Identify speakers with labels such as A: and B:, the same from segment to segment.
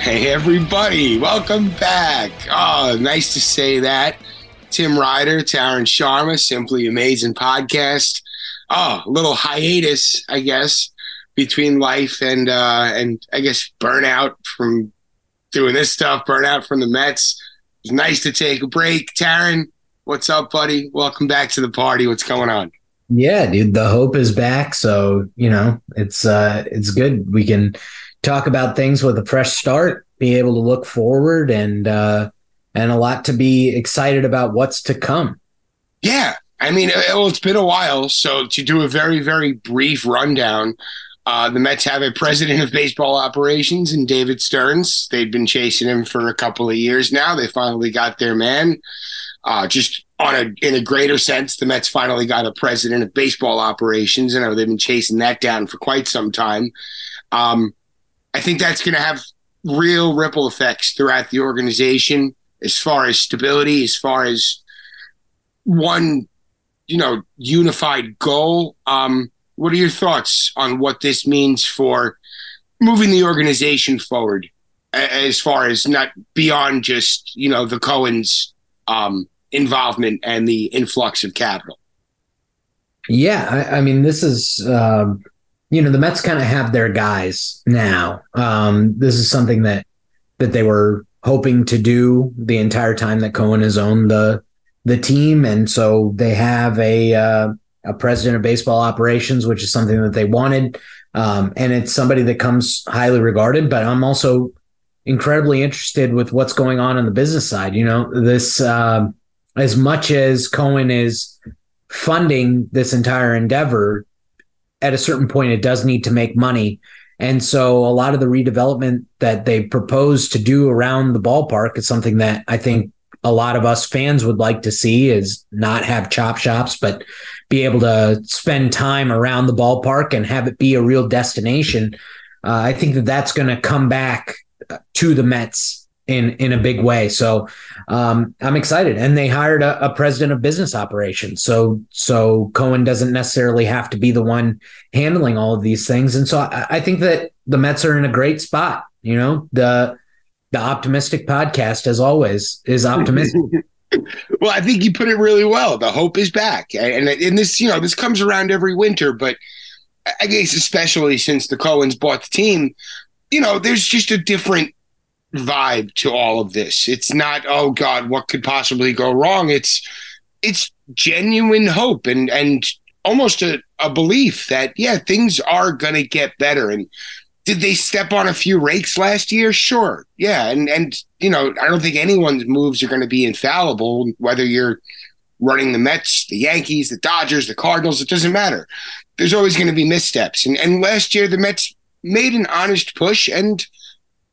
A: Hey, everybody, welcome back. Oh, nice to say that. Tim Ryder, Tarun Sharma, Simply Amazing podcast. Oh, a little hiatus, I guess, between life and, uh, and I guess burnout from doing this stuff, burnout from the Mets. It's nice to take a break. Tarun, what's up, buddy? Welcome back to the party. What's going on?
B: Yeah, dude, the hope is back. So, you know, it's uh it's good. We can talk about things with a fresh start, be able to look forward and uh and a lot to be excited about what's to come.
A: Yeah. I mean, well, it's been a while. So to do a very, very brief rundown, uh, the Mets have a president of baseball operations in David Stearns. They've been chasing him for a couple of years now. They finally got their man. Uh, just on a in a greater sense, the Mets finally got a president of baseball operations. and they've been chasing that down for quite some time. Um, I think that's going to have real ripple effects throughout the organization as far as stability, as far as one, you know, unified goal. Um, what are your thoughts on what this means for moving the organization forward, as far as not beyond just you know the Cohens' um, involvement and the influx of capital?
B: Yeah, I, I mean, this is um, you know the Mets kind of have their guys now. Um, this is something that that they were hoping to do the entire time that Cohen has owned the the team, and so they have a uh, a president of baseball operations, which is something that they wanted, um, and it's somebody that comes highly regarded. But I'm also incredibly interested with what's going on on the business side. You know, this uh, as much as Cohen is funding this entire endeavor, at a certain point, it does need to make money. And so a lot of the redevelopment that they propose to do around the ballpark is something that I think a lot of us fans would like to see is not have chop shops, but be able to spend time around the ballpark and have it be a real destination. Uh, I think that that's going to come back to the Mets in in a big way. So um, I'm excited, and they hired a, a, president of business operations. So so Cohen doesn't necessarily have to be the one handling all of these things, and so I, I think that the Mets are in a great spot. You know the the optimistic podcast, as always, is optimistic.
A: well, I think you put it really well. The hope is back, and and this you know this comes around every winter, but I guess especially since the Cohens bought the team, you know, there's just a different vibe to all of this. It's not, oh God, what could possibly go wrong? It's it's genuine hope and and almost a, a belief that yeah, things are gonna get better. And did they step on a few rakes last year? Sure. Yeah. And and you know, I don't think anyone's moves are gonna be infallible, whether you're running the Mets, the Yankees, the Dodgers, the Cardinals, it doesn't matter. There's always going to be missteps. And and last year the Mets made an honest push and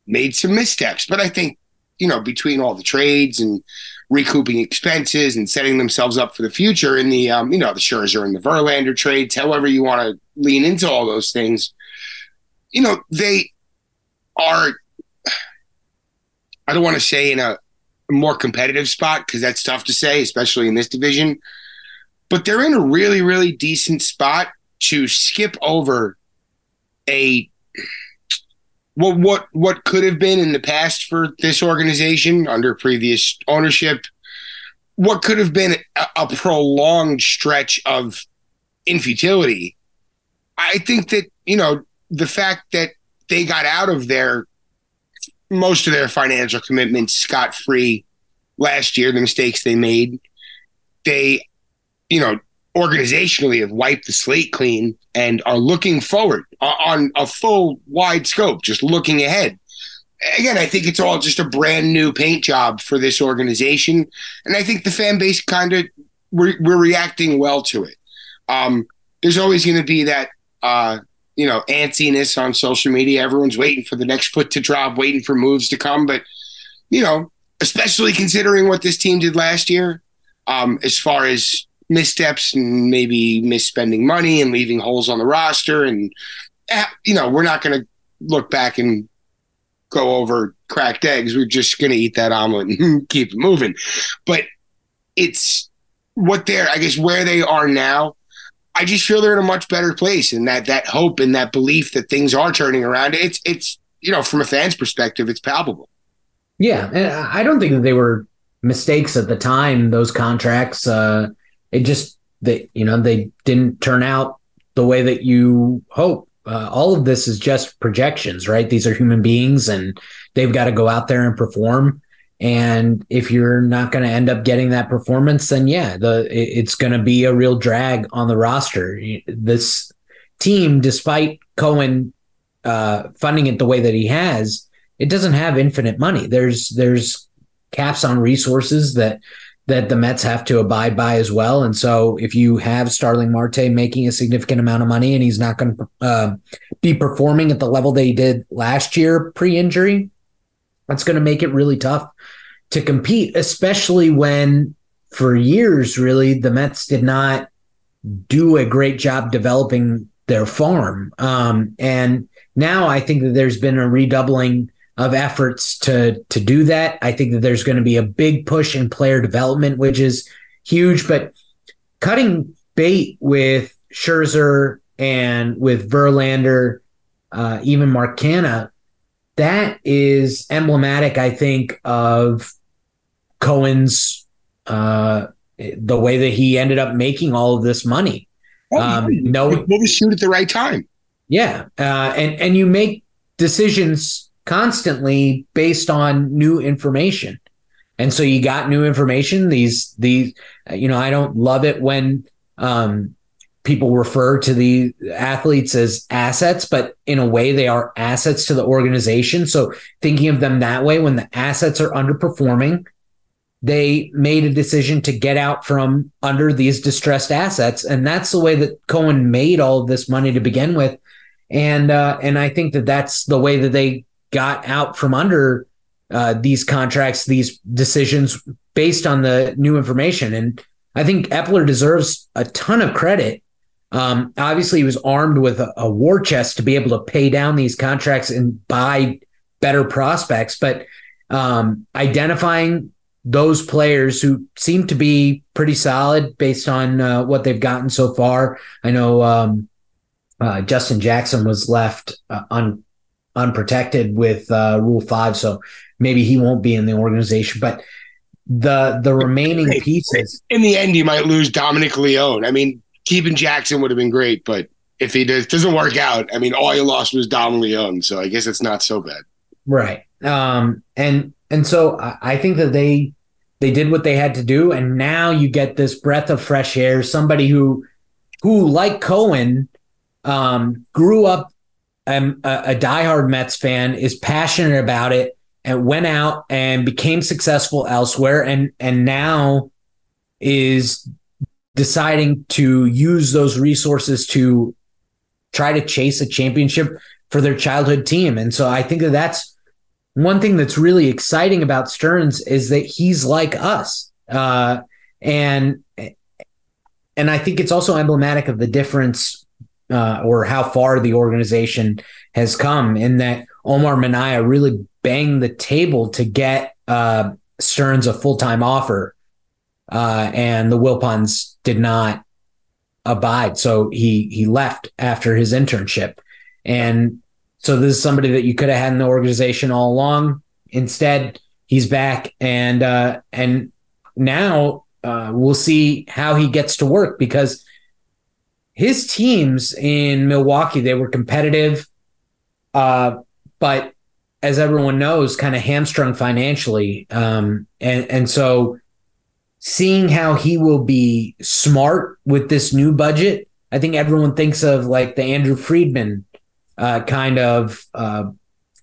A: made some missteps. But I think, you know, between all the trades and recouping expenses and setting themselves up for the future in the, um, you know, the Scherzer and the Verlander trades, however you want to lean into all those things, you know, they are, I don't want to say in a more competitive spot because that's tough to say, especially in this division, but they're in a really, really decent spot to skip over a what what what could have been in the past for this organization under previous ownership? What could have been a, a prolonged stretch of infutility i think that you know the fact that they got out of their most of their financial commitments scot free last year the mistakes they made they you know organizationally have wiped the slate clean and are looking forward on a full wide scope, just looking ahead. again, I think it's all just a brand new paint job for this organization, and I think the fan base kind of we're, we're reacting well to it. Um, there's always going to be that uh, you know antsiness on social media. Everyone's waiting for the next foot to drop, waiting for moves to come, but you know, especially considering what this team did last year, um, as far as missteps and maybe misspending money and leaving holes on the roster, and eh, you know, we're not going to look back and go over cracked eggs. We're just going to eat that omelet and keep moving. But it's what they're, I guess, where they are now. I just feel they're in a much better place, and that that hope and that belief that things are turning around. It's it's you know from a fan's perspective, it's palpable.
B: Yeah, and I don't think that they were mistakes at the time. Those contracts, uh, it just that you know they didn't turn out the way that you hope uh, all of this is just projections, right? These are human beings and they've got to go out there and perform. And if you're not going to end up getting that performance, then yeah, the it's going to be a real drag on the roster. This team, despite Cohen uh, funding it the way that he has, it doesn't have infinite money. There's there's caps on resources that that the Mets have to abide by as well. And so if you have Starling Marte making a significant amount of money and he's not going to uh, be performing at the level they did last year pre injury, that's going to make it really tough to compete, especially when for years, really, the Mets did not do a great job developing their farm. Um, and now I think that there's been a redoubling of efforts to to do that. I think that there's going to be a big push in player development, which is huge. But cutting bait with Scherzer and with Verlander, uh, even Mark Canha, that is emblematic, I think, of Cohen's uh, the way that he ended up making all of this money.
A: Oh, um, no, was shoot at the right time?
B: Yeah, uh, and and you make decisions constantly based on new information. And so you got new information. These, these, you know, I don't love it when um, people refer to the athletes as assets, but in a way they are assets to the organization. So thinking of them that way, when the assets are underperforming, they made a decision to get out from under these distressed assets. And that's the way that Cohen made all this money to begin with. And, uh, and I think that that's the way that they got out from under uh, these contracts, these decisions based on the new information. And I think Eppler deserves a ton of credit. Um, obviously, he was armed with a, a, war chest to be able to pay down these contracts and buy better prospects. But um, identifying those players who seem to be pretty solid based on uh, what they've gotten so far. I know um, uh, Justin Jackson was left uh, on unprotected with uh, Rule Five, so maybe he won't be in the organization. But the the remaining pieces
A: in the end, you might lose Dominic Leone. I mean, keeping Jackson would have been great, but if he does, doesn't work out, I mean, all you lost was Dom Leone. So I guess it's not so bad,
B: right? Um, and and so I think that they they did what they had to do, and now you get this breath of fresh air. Somebody who who like Cohen um, grew up am a, a diehard Mets fan, is passionate about it, and went out and became successful elsewhere, and and now is deciding to use those resources to try to chase a championship for their childhood team. And so I think that that's one thing that's really exciting about Stearns is that he's like us. Uh, and and I think it's also emblematic of the difference uh, or how far the organization has come in that Omar Minaya really banged the table to get uh, Stearns a full time offer, uh, and the Wilpons did not abide. So he he left after his internship, and so this is somebody that you could have had in the organization all along. Instead, he's back, and uh, and now uh, we'll see how he gets to work because his teams in Milwaukee, they were competitive, uh, but as everyone knows, kind of hamstrung financially. Um, and, and so seeing how he will be smart with this new budget, I think everyone thinks of like the Andrew Friedman uh, kind of uh,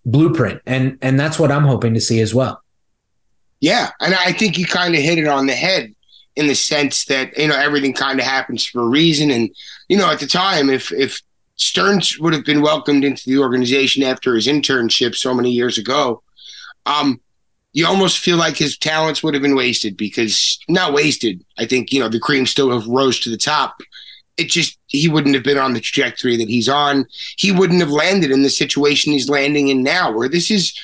B: blueprint, and and that's what I'm hoping to see as well.
A: Yeah, and I think you kind of hit it on the head in the sense that you know everything kind of happens for a reason, and you know at the time, if if Stearns would have been welcomed into the organization after his internship so many years ago, um, you almost feel like his talents would have been wasted because not wasted. I think you know the cream still have rose to the top. It just he wouldn't have been on the trajectory that he's on. He wouldn't have landed in the situation he's landing in now, where this is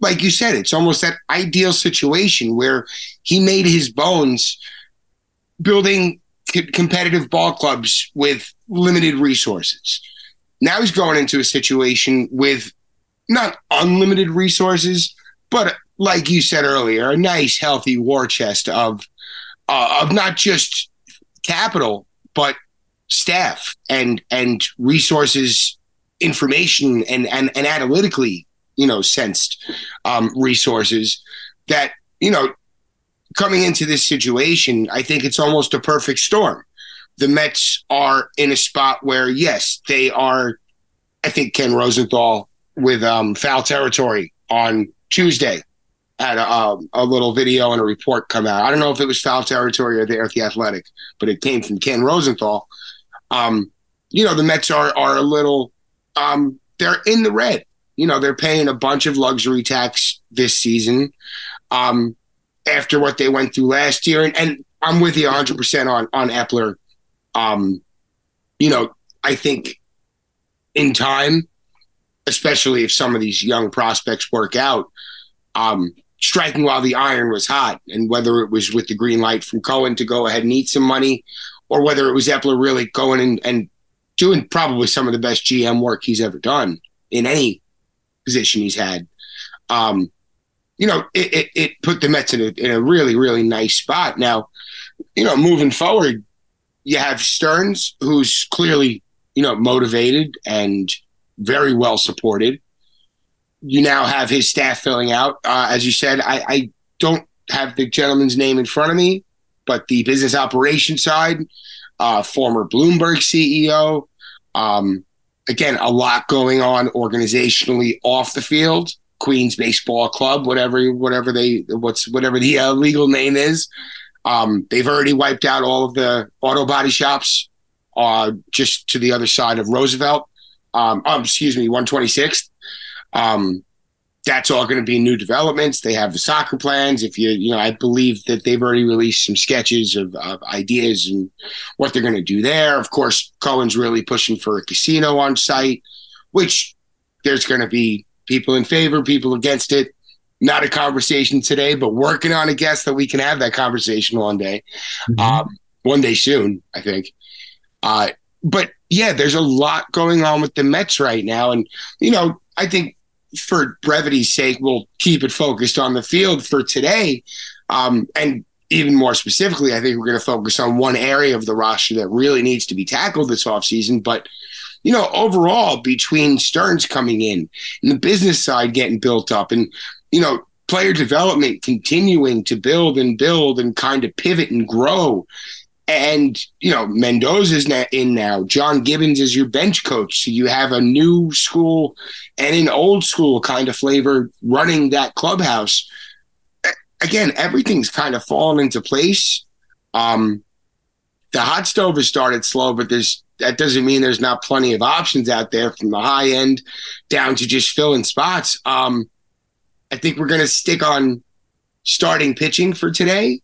A: like you said, it's almost that ideal situation where he made his bones building c- competitive ball clubs with limited resources. Now he's going into a situation with not unlimited resources, but like you said earlier, a nice, healthy war chest of uh, of not just capital, but staff and and resources, information and and, and analytically, you know, sensed um, resources that you know coming into this situation, I think it's almost a perfect storm. The Mets are in a spot where, yes, they are. I think Ken Rosenthal with um, foul territory on Tuesday had a, um, a, little video and a report come out. I don't know if it was foul territory or there at the Athletic, but it came from Ken Rosenthal. Um, you know, the Mets are are a little um, they're in the red. You know, they're paying a bunch of luxury tax this season um, after what they went through last year. And, and I'm with you 100 percent on on Eppler. Um, you know, I think in time, especially if some of these young prospects work out, um, striking while the iron was hot, and whether it was with the green light from Cohen to go ahead and eat some money, or whether it was Eppler really going and, and doing probably some of the best GM work he's ever done in any position he's had. Um, you know, it, it, it, put the Mets in a, in a really, really nice spot. Now, you know, moving forward, you have Stearns, who's clearly, you know, motivated and very well supported. You now have his staff filling out. Uh, as you said, I, I don't have the gentleman's name in front of me, but the business operation side, uh, former Bloomberg CEO. Um, again, a lot going on organizationally off the field. Queens Baseball Club, whatever, whatever they, what's whatever the uh, legal name is. Um, they've already wiped out all of the auto body shops, uh, just to the other side of Roosevelt. Um, um excuse me, 126th. Um, that's all going to be new developments. They have the soccer plans. If you, you know, I believe that they've already released some sketches of, of ideas and what they're going to do there. Of course, Cohen's really pushing for a casino on site, which there's going to be people in favor, people against it. Not a conversation today, but working on a guest that we can have that conversation one day, mm-hmm. um, one day soon, I think. Uh, but yeah, there's a lot going on with the Mets right now, and you know, I think for brevity's sake, we'll keep it focused on the field for today. Um, and even more specifically, I think we're going to focus on one area of the roster that really needs to be tackled this offseason. But, you know, overall, between Stearns coming in and the business side getting built up and, you know, player development continuing to build and build and kind of pivot and grow and you know Mendoza's in now. John Gibbons is your bench coach, so you have a new school and an old school kind of flavor running that clubhouse. Again, everything's kind of fallen into place. Um, the hot stove has started slow, but there's that doesn't mean there's not plenty of options out there from the high end down to just filling spots. Um, I think we're going to stick on starting pitching for today.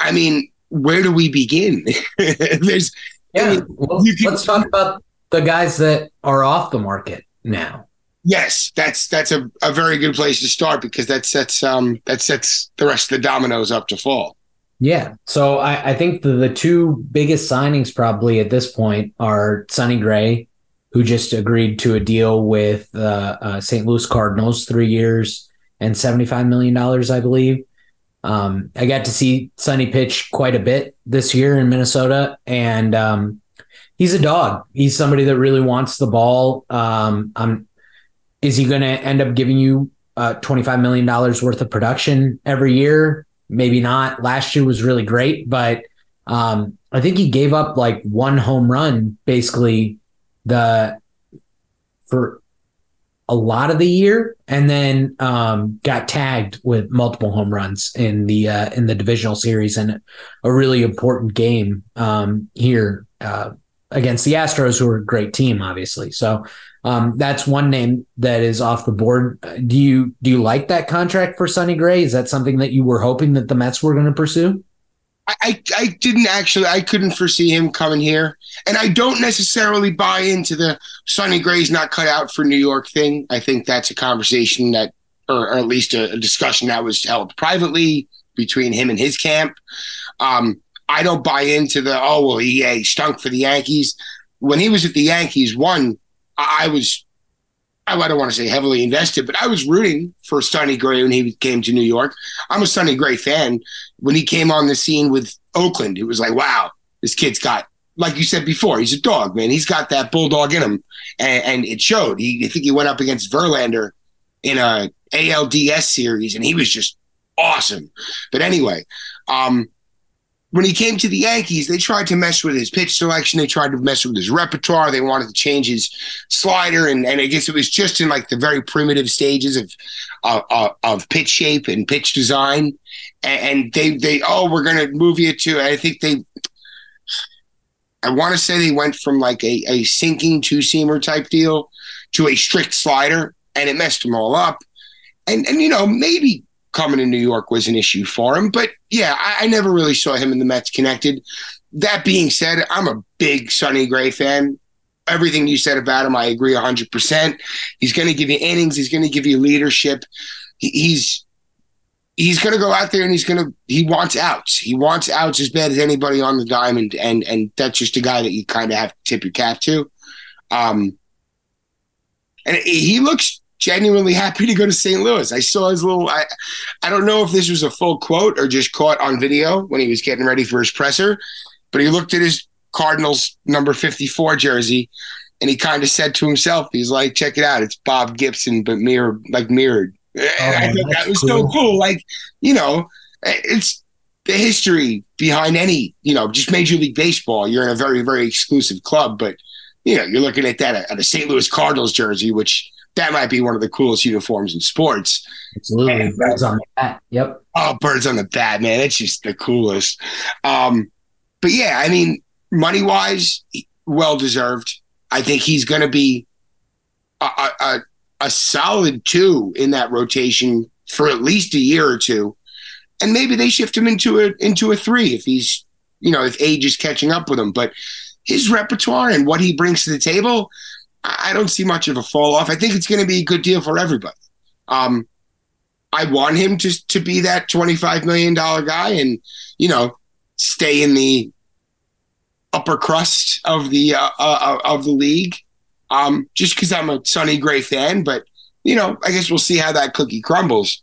A: I mean, where do we begin? There's
B: yeah. I mean, well, can, let's talk about the guys that are off the market now.
A: Yes, that's that's a, a very good place to start because that sets um that sets the rest of the dominoes up to fall.
B: Yeah. So I, I think the, the two biggest signings probably at this point are Sonny Gray, who just agreed to a deal with uh, uh, St. Louis Cardinals, three years and $75 million, I believe. Um, I got to see Sonny pitch quite a bit this year in Minnesota, and um, he's a dog. He's somebody that really wants the ball. Um, is he going to end up giving you uh, $25 million worth of production every year? Maybe not. Last year was really great, but um, I think he gave up like one home run basically the for a lot of the year, and then um, got tagged with multiple home runs in the uh, in the divisional series and a really important game um, here uh, against the Astros, who are a great team, obviously. So um, that's one name that is off the board. Do you do you like that contract for Sonny Gray? Is that something that you were hoping that the Mets were going to pursue?
A: I, I didn't actually I couldn't foresee him coming here. And I don't necessarily buy into the Sonny Gray's not cut out for New York thing. I think that's a conversation that or, or at least a, a, discussion that was held privately between him and his camp. Um, I don't buy into the oh well he, yeah, he stunk for the Yankees. When he was at the Yankees, one, I, I was I don't want to say heavily invested, but I was rooting for Sonny Gray when he came to New York. I'm a Sonny Gray fan. When he came on the scene with Oakland, it was like, wow, this kid's got, like you said before, he's a dog, man. He's got that bulldog in him, and, and it showed. He, I think he went up against Verlander in a ALDS series, and he was just awesome. But anyway, um, when he came to the Yankees, they tried to mess with his pitch selection. They tried to mess with his repertoire. They wanted to change his slider, and, and I guess it was just in like the very primitive stages of uh, of pitch shape and pitch design. And, they they oh we're gonna move you to I think they I want to say they went from like a, a sinking two seamer type deal to a strict slider, and it messed them all up. And and you know maybe coming to New York was an issue for him. But yeah, I, I, never really saw him and the Mets connected. That being said, I'm a big Sonny Gray fan. Everything you said about him, I agree 100%. He's going to give you innings, he's going to give you leadership. He, he's he's going to go out there and he's going to he wants outs. He wants outs as bad as anybody on the diamond and and that's just a guy that you kind of have to tip your cap to. Um and he looks genuinely happy to go to St. Louis. I saw his little I I don't know if this was a full quote or just caught on video when he was getting ready for his presser, but he looked at his Cardinals number 54 jersey and he kind of said to himself, he's like, check it out, it's Bob Gibson, but mirror like mirrored. Oh, I thought that was cool. so cool. Like, you know, eh, it's the history behind any, you know, just Major League Baseball. You're in a very, very exclusive club, but you know, you're looking at that at a St. Louis Cardinals jersey, which that might be one of the coolest uniforms in sports.
B: Absolutely. And, birds on the bat. Yep.
A: Oh, birds on the bat, man. It's just the coolest. Um, but yeah, I mean, money wise, well deserved. I think he's going to be a, a, a solid two in that rotation for at least a year or two. And maybe they shift him into a into a three if he's you know if age is catching up with him. But his repertoire and what he brings to the table, I don't see much of a fall off. I think it's going to be a good deal for everybody. Um, I want him to to be that twenty five million dollar guy, and you know, stay in the upper crust of the uh, uh, of the league. Um, just because I'm a Sonny Gray fan, but you know, I guess we'll see how that cookie crumbles.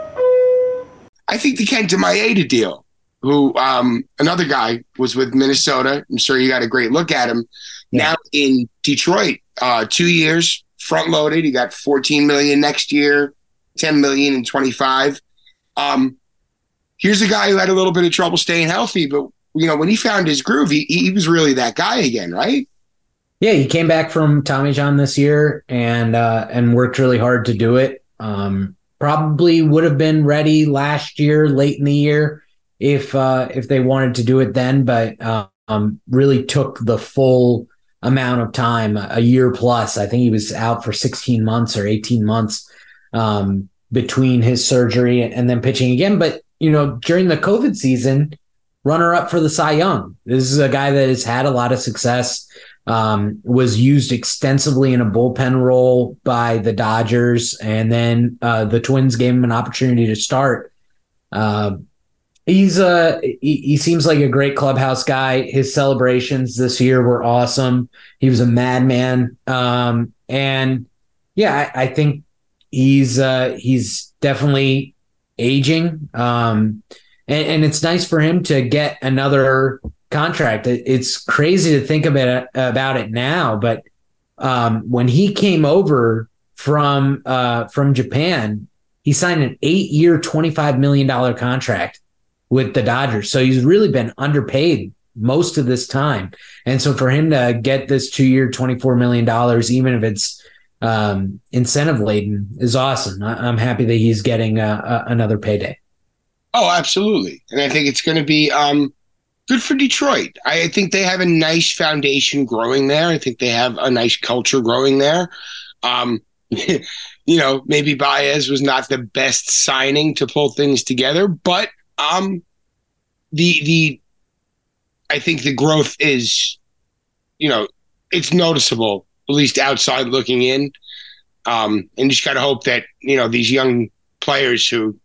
A: I think the Kenta Maeda deal, who um, another guy was with Minnesota. I'm sure you got a great look at him. Yeah. Now in Detroit, uh, two years front loaded. He got 14 million next year, 10 million in 25. Um, here's a guy who had a little bit of trouble staying healthy, but you know when he found his groove, he, he was really that guy again, right?
B: Yeah, he came back from Tommy John this year and uh, and worked really hard to do it. Um, probably would have been ready last year, late in the year, if uh, if they wanted to do it then, but um, really took the full amount of time, a year plus. I think he was out for 16 months or 18 months um, between his surgery and then pitching again. But you know, during the COVID season, runner up for the Cy Young. This is a guy that has had a lot of success um, was used extensively in a bullpen role by the Dodgers, and then uh, the Twins gave him an opportunity to start. Uh, he's a uh, he, he, seems like a great clubhouse guy. His celebrations this year were awesome. He was a madman, um, and Yeah, I, I think he's uh, he's definitely aging, um, and, and, it's nice for him to get another contract. It's crazy to think about it, about it now, but um, when he came over from uh, from Japan, he signed an eight year, twenty five million dollar contract with the Dodgers. So he's really been underpaid most of this time. And so for him to get this two year, $24 million, even if it's um, incentive laden, is awesome. I- am happy that he's getting a, a, another payday.
A: Oh, absolutely. And I think it's going to be um, good for Detroit. I think they have a nice foundation growing there. I think they have a nice culture growing there. Um, you know, maybe Baez was not the best signing to pull things together, but um, the the I think the growth is, you know, it's noticeable, at least outside looking in. Um, and just got to hope that, you know, these young players who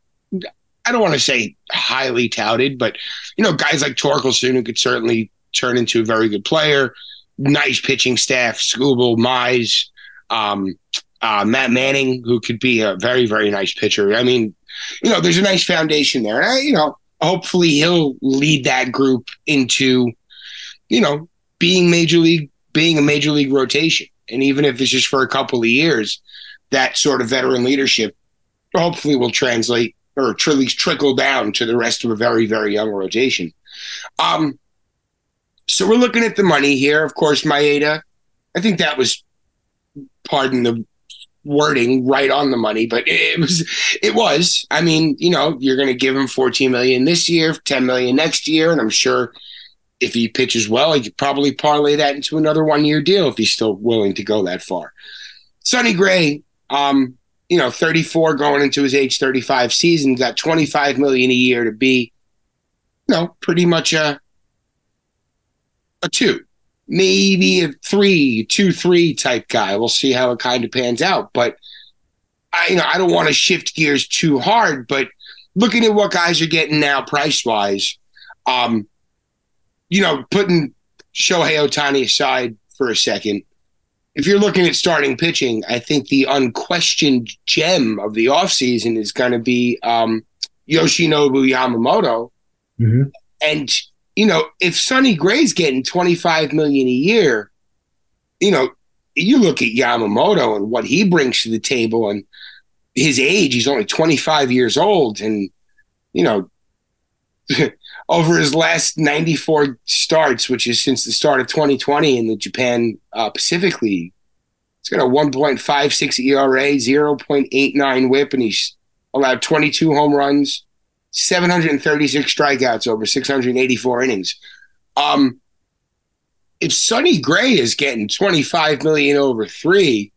A: I don't want to say highly touted, but, you know, guys like Torkelson who could certainly turn into a very good player, nice pitching staff, Skubal, Mize, um, uh, Matt Manning, who could be a very, very nice pitcher. I mean, you know, there's a nice foundation there. And I, you know, hopefully he'll lead that group into, you know, being major league, being a major league rotation. And even if it's just for a couple of years, that sort of veteran leadership hopefully will translate or at least trickle down to the rest of a very, very young rotation. Um, so we're looking at the money here. Of course, Maeda, I think that was, pardon the wording right on the money, but it was it was. I mean, you know, you're going to give him 14 million this year, 10 million next year, and I'm sure if he pitches well, he could probably parlay that into another one year deal if he's still willing to go that far. Sonny Gray, um, you know, 34 going into his age 35 season, got 25 million a year to be, you know, pretty much a a two maybe a three, two, three type guy. We'll see how it kind of pans out. But I, you know, I don't want to shift gears too hard. But looking at what guys are getting now, price wise, um, you know, putting Shohei Ohtani aside for a second, if you're looking at starting pitching, I think the unquestioned gem of the offseason is going to be um, Yoshinobu Yamamoto. Mm-hmm. And you know, if Sonny Gray's getting 25 million a year, you know, you look at Yamamoto and what he brings to the table and his age, he's only 25 years old. And, you know, over his last 94 starts, which is since the start of 2020 in the Japan uh, Pacific League, he's got a 1.56 ERA, 0.89 whip, and he's allowed 22 home runs, 736 strikeouts over 684 innings. Um, if Sonny Gray is getting 25 million over three,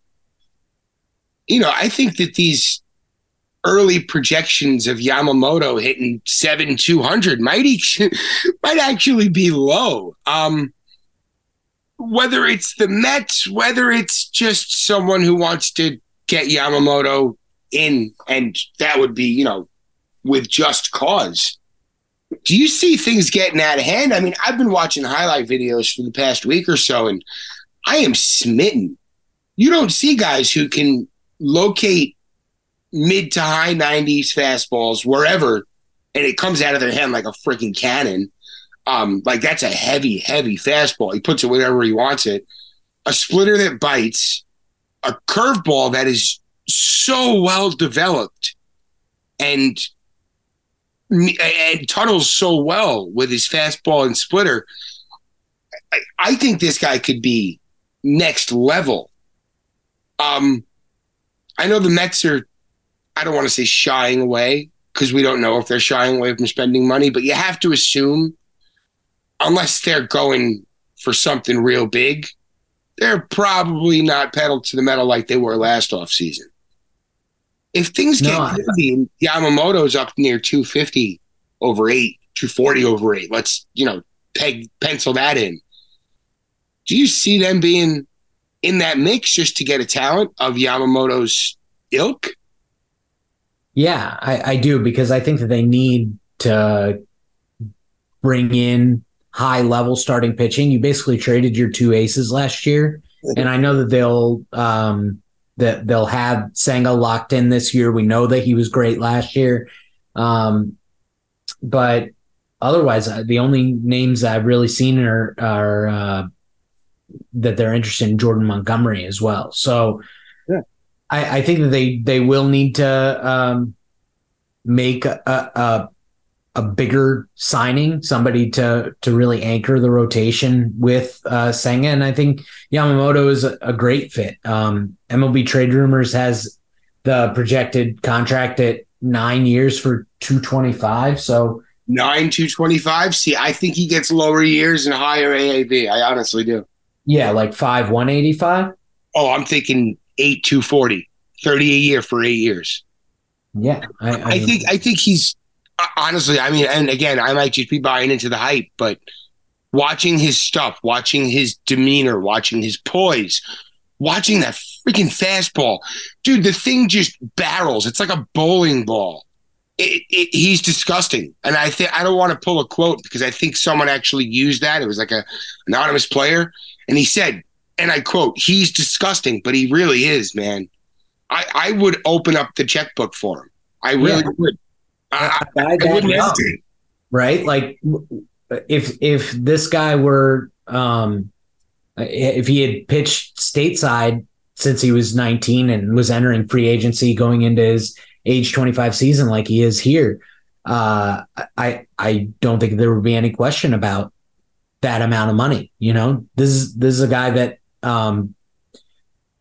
A: you know, I think that these early projections of Yamamoto hitting seven 200 might, might actually be low. Um, whether it's the Mets, whether it's just someone who wants to get Yamamoto in, and that would be, you know, with just cause. Do you see things getting out of hand? I mean, I've been watching highlight videos for the past week or so, and I am smitten. You don't see guys who can locate mid to high 90s fastballs wherever, and it comes out of their hand like a freaking cannon. Um, like that's a heavy, heavy fastball. He puts it wherever he wants it. A splitter that bites, a curveball that is so well developed and and tunnels so well with his fastball and splitter. I, I think this guy could be next level. Um, I know the Mets are, I don't want to say shying away because we don't know if they're shying away from spending money, but you have to assume, unless they're going for something real big, they're probably not pedaled to the metal like they were last offseason. If things get no, heavy, Yamamoto's up near 250 over eight, 240 over eight. Let's, you know, peg pencil that in. Do you see them being in that mix just to get a talent of Yamamoto's ilk?
B: Yeah, I, I do because I think that they need to bring in high level starting pitching. You basically traded your two aces last year, and I know that they'll um, that they'll have Senga locked in this year. We know that he was great last year. Um, but otherwise, uh, the only names I've really seen are, are uh, that they're interested in Jordan Montgomery as well. So. I, I, think that they they will need to um, make a, a, a bigger signing, somebody to to really anchor the rotation with uh, Senga, and I think Yamamoto is a, a great fit. Um, MLB Trade Rumors has the projected contract at nine years for two twenty five. So
A: nine two twenty five. See, I think he gets lower years and higher AAV. I honestly do.
B: Yeah, like five one eighty five.
A: Oh, I'm thinking eight two forty. 30 a year for eight years.
B: Yeah,
A: I, I, I think I think he's uh, honestly. I mean, and again, I might just be buying into the hype, but watching his stuff, watching his demeanor, watching his poise, watching that freaking fastball, dude, the thing just barrels. It's like a bowling ball. It, it, he's disgusting, and I think I don't want to pull a quote because I think someone actually used that. It was like a anonymous player, and he said, and I quote, "He's disgusting, but he really is, man." I, I would open up the checkbook for him. I really yeah. would. I, I, I wouldn't hesitate.
B: Right? Like if if this guy were um if he had pitched stateside since he was 19 and was entering free agency going into his age 25 season like he is here, uh I I don't think there would be any question about that amount of money. You know, this is this is a guy that um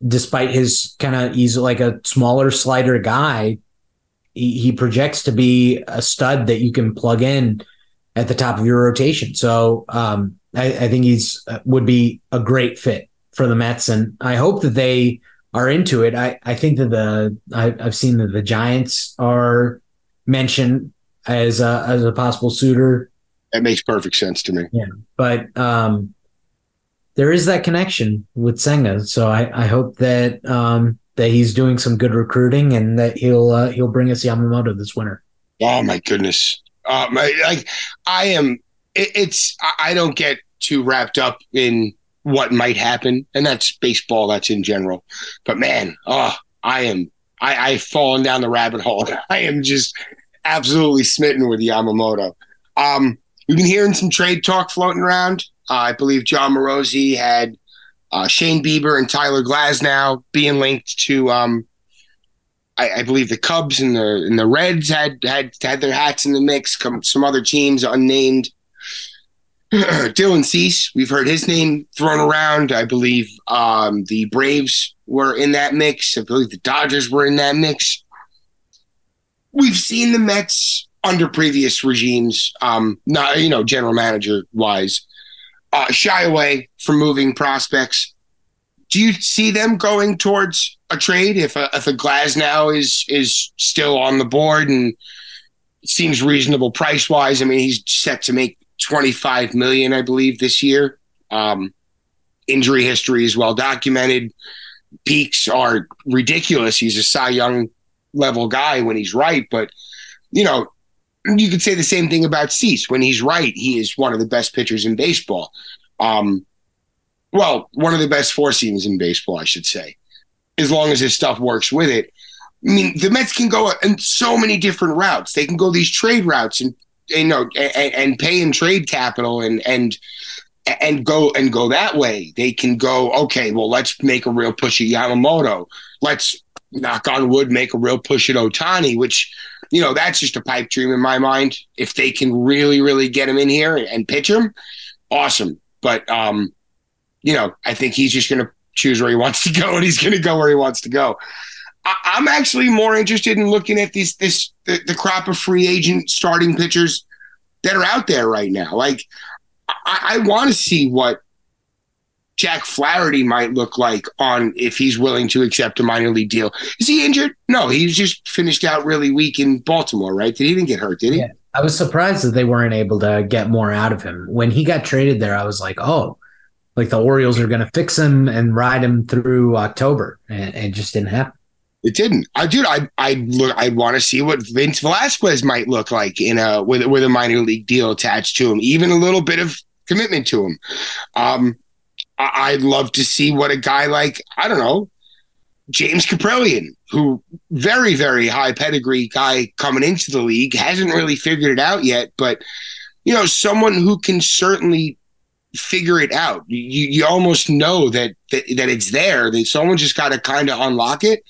B: despite his kind of he's like a smaller slider guy, he, he projects to be a stud that you can plug in at the top of your rotation. So um, I, I, think he's uh, would be a great fit for the Mets, and I hope that they are into it. I, I think that the I, have seen that the Giants are mentioned as a as a possible suitor.
A: That makes perfect sense to me.
B: Yeah, but um, there is that connection with Senga. So I, I hope that um, that he's doing some good recruiting and that he'll uh, he'll bring us Yamamoto this winter.
A: Oh my goodness! I, I, I am. It, it's I don't get too wrapped up in what might happen, and that's baseball. That's in general. But man, oh, I am. I, I've fallen down the rabbit hole. I am just absolutely smitten with Yamamoto. Um, we've been hearing some trade talk floating around. Uh, I believe Jon Morosi had uh, Shane Bieber and Tyler Glasnow being linked to. Um, I, I, believe the Cubs and the and the Reds had had had their hats in the mix. some other teams unnamed. Dylan Cease, we've heard his name thrown around. I believe um, the Braves were in that mix. I believe the Dodgers were in that mix. We've seen the Mets under previous regimes, um, not you know general manager wise, uh, shy away from moving prospects. Do you see them going towards a trade if a, if a Glasnow is is still on the board and seems reasonable price wise? I mean, he's set to make twenty five million, I believe, this year. Um, injury history is well documented. Peaks are ridiculous. He's a Cy Young level guy when he's right, but you know you could say the same thing about Cease. When he's right, he is one of the best pitchers in baseball. Um, well, one of the best four seams in baseball, I should say, as long as his stuff works with it. I mean, the Mets can go in so many different routes. They can go these trade routes and you know and, and pay in trade capital and and and go and go that way. They can go, okay, well, let's make a real push at Yamamoto. Let's knock on wood, make a real push at Ohtani, which you know, that's just a pipe dream in my mind. If they can really, really get him in here and pitch him, awesome. But um, you know, I think he's just going to choose where he wants to go, and he's going to go where he wants to go. I- am actually more interested in looking at these this the, the crop of free agent starting pitchers that are out there right now. Like, I, I want to see what Jack Flaherty might look like on if he's willing to accept a minor league deal. Is he injured? No, he's just finished out really weak in Baltimore, right? Did he didn't get hurt, did he? Yeah.
B: I was surprised that they weren't able to get more out of him. When he got traded there, I was like, oh, like the Orioles are going to fix him and ride him through October, and it just didn't happen.
A: It didn't. I dude, I I look. I want to see what Vince Velasquez might look like in a with with a minor league deal attached to him, even a little bit of commitment to him. Um, I'd love to see what a guy like I don't know James Kaprielian, who very, very high pedigree guy coming into the league, hasn't really figured it out yet, but you know, someone who can certainly figure it out. You you almost know that that, that it's there. That someone just got to kind of unlock it.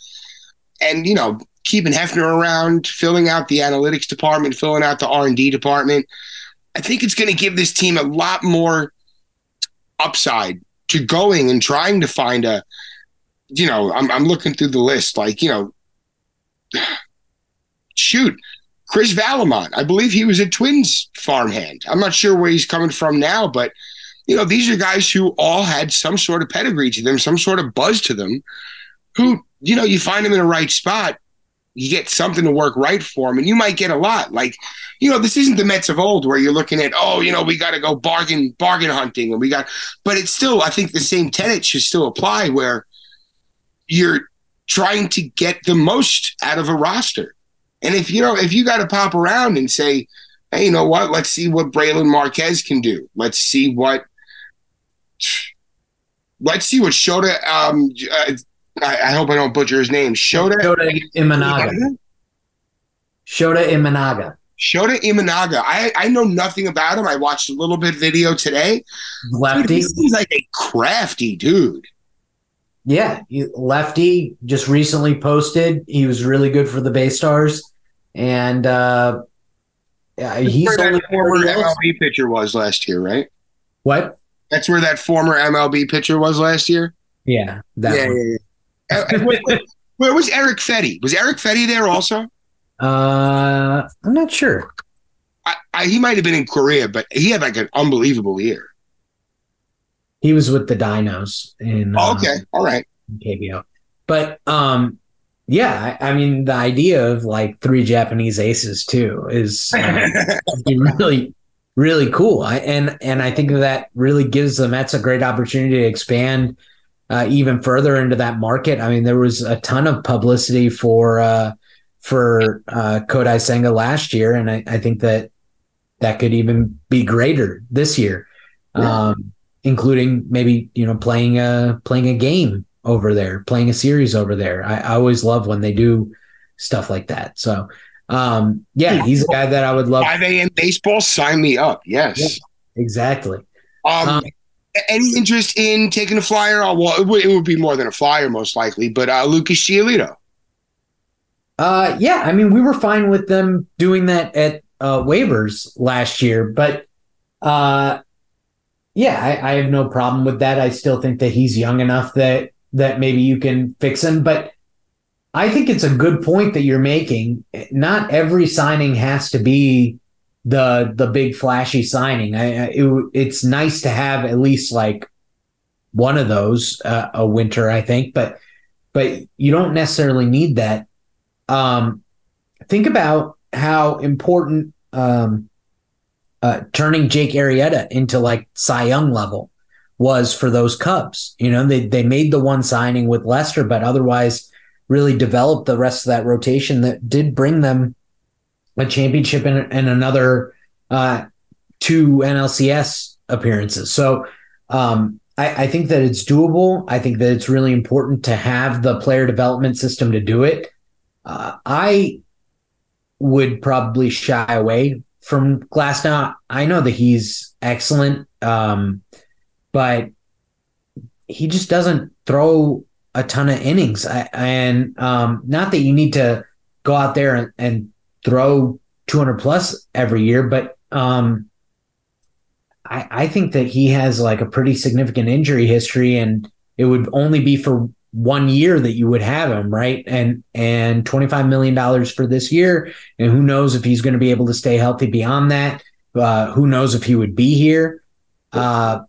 A: And you know, keeping Hefner around, filling out the analytics department, filling out the R and D department. I think it's going to give this team a lot more upside to going and trying to find a you know, I'm I'm looking through the list, like, you know, shoot, Chris Vallimont. I believe he was a Twins farmhand. I'm not sure where he's coming from now, but you know, these are guys who all had some sort of pedigree to them, some sort of buzz to them, who, you know, you find them in the right spot, you get something to work right for them, and you might get a lot. Like, you know, this isn't the Mets of old where you're looking at, oh, you know, we got to go bargain bargain hunting, and we got, but it's still, I think the same tenet should still apply where you're trying to get the most out of a roster. And if you know, if you got to pop around and say, hey, you know what? Let's see what Braylon Marquez can do. Let's see what. Let's see what Shota. Um, uh, I, I, hope I don't butcher his name. Shota.
B: Shota Imanaga. Shota Imanaga.
A: Shota Imanaga. I, I know nothing about him. I watched a little bit video today.
B: Lefty. Dude, he
A: seems like a crafty dude.
B: Yeah, lefty just recently posted. He was really good for the Bay Stars, and uh, he's
A: where that former MLB pitcher was last year, right?
B: What?
A: That's where that former MLB pitcher was last year.
B: Yeah, yeah,
A: yeah, yeah. Where, was Erick Fedde? Was Erick Fedde there also?
B: Uh, I'm not sure.
A: I, I, he might have been in Korea, but he had like an unbelievable year.
B: He was with the Dinos in.
A: Oh, okay, uh, all right.
B: KBO, but um, yeah, I, I, mean the idea of like three Japanese aces too is uh, really really cool. I, and and I think that really gives the Mets a great opportunity to expand uh, even further into that market. I mean, there was a ton of publicity for uh, for uh, Kodai Senga last year, and I, I, think that that could even be greater this year. Yeah. Um, including maybe you know playing a playing a game over there, playing a series over there. I, I always love when they do stuff like that. So um, yeah, he's a guy that I would love.
A: 5 a.m. baseball, sign me up. Yes.
B: Yeah, exactly.
A: Um, um, any interest in taking a flyer? Oh, well, it would, it would be more than a flyer, most likely, but uh, Lucas Giolito.
B: Uh, yeah, I mean, we were fine with them doing that at uh, waivers last year, but uh, yeah, I, I, have no problem with that. I still think that he's young enough that that maybe you can fix him. But I think it's a good point that you're making. Not every signing has to be the the big flashy signing. I, it, it's nice to have at least like one of those uh, a winter, I think, but but you don't necessarily need that. Um, think about how important um, uh, turning Jake Arrieta into like Cy Young level was for those Cubs. You know, they they made the one signing with Lester, but otherwise really developed the rest of that rotation that did bring them a championship and, and another uh, two NLCS appearances. So um, I, I think that it's doable. I think that it's really important to have the player development system to do it. Uh, I would probably shy away from Glasnow. I know that he's excellent, um, but he just doesn't throw a ton of innings. I, and um, not that you need to go out there and, and throw 200 plus every year, but um, I, I think that he has like a pretty significant injury history, and it would only be for one year that you would have him, right? And and twenty five million dollars for this year, and who knows if he's going to be able to stay healthy beyond that? Uh, who knows if he would be here? Uh,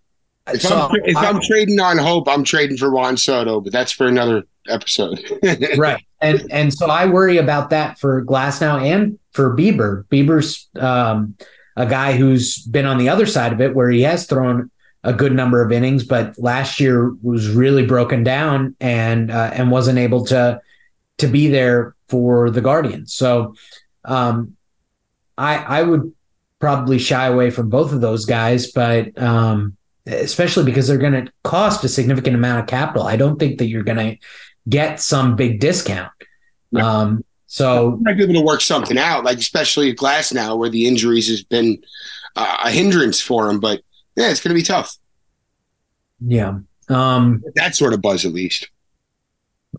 A: if, so I'm, if I, I'm trading on hope, I'm trading for Juan Soto, but that's for another episode.
B: right, and and so I worry about that for Glasnow and for Bieber. Bieber's um, a guy who's been on the other side of it, where he has thrown a good number of innings, but last year was really broken down and uh, and wasn't able to to be there for the Guardians. So um, I I would probably shy away from both of those guys, but um, especially because they're going to cost a significant amount of capital. I don't think that you're going to get some big discount. Um, so
A: might be able to work something out, like especially at Glasnow, where the injuries has been uh, a hindrance for him. But yeah, it's going to be tough.
B: Yeah. Um,
A: that sort of buzz, at least.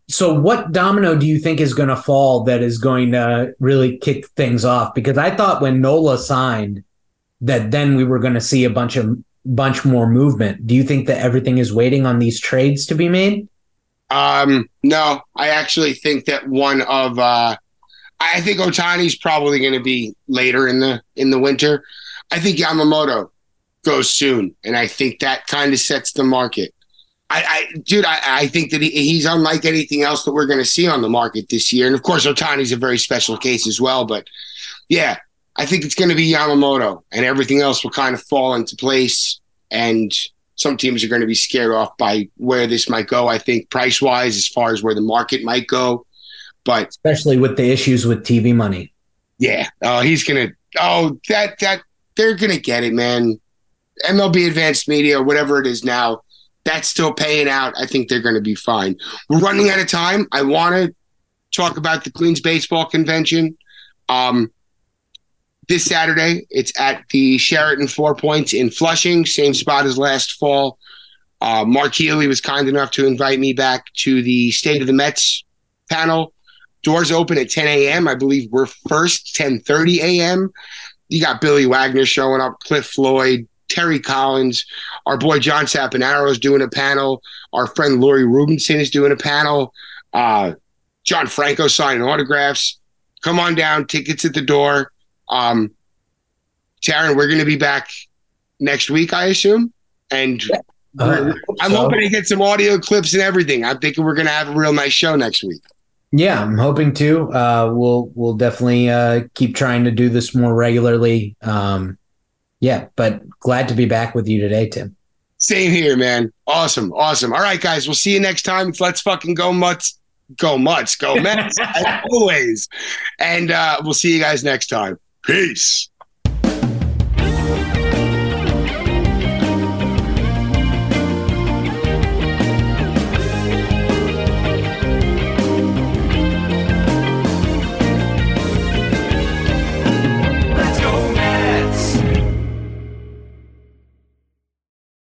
B: So, what domino do you think is going to fall that is going to really kick things off? Because I thought when Nola signed, that then we were going to see a bunch of bunch more movement. Do you think that everything is waiting on these trades to be made?
A: Um, no, I actually think that one of uh, I think Ohtani's probably going to be later in the in the winter. I think Yamamoto goes soon, and I think that kind of sets the market. I, I dude, I, I, think that he, he's unlike anything else that we're going to see on the market this year. And of course, Ohtani's a very special case as well. But yeah, I think it's going to be Yamamoto, and everything else will kind of fall into place. And some teams are going to be scared off by where this might go. I think price wise, as far as where the market might go, but
B: especially with the issues with TV money.
A: Yeah, oh, he's gonna. Oh, that that they're gonna get it, man. MLB Advanced Media, or whatever it is now, that's still paying out. I think they're going to be fine. We're running out of time. I want to talk about the Queens Baseball Convention. Um, this Saturday, it's at the Sheraton Four Points in Flushing, same spot as last fall. Uh, Mark Healy was kind enough to invite me back to the State of the Mets panel. Doors open at 10 a.m. I believe we're first 10:30 a.m. You got Billy Wagner showing up, Cliff Floyd, Terry Collins, our boy John Sapanaro is doing a panel. Our friend Lori Rubinson is doing a panel. Uh, John Franco signing autographs. Come on down, tickets at the door. Um, Tarun, we're going to be back next week, I assume. And uh, I'm so. hoping to get some audio clips and everything. I'm thinking we're going to have a real nice show next week.
B: Yeah, I'm hoping to. Uh, we'll we'll definitely uh, keep trying to do this more regularly. Um, yeah, but glad to be back with you today, Tim.
A: Same here, man. Awesome, awesome. All right, guys, we'll see you next time. Let's fucking go Mutts, go Mutts, go Mets, as always. And uh, we'll see you guys next time. Peace.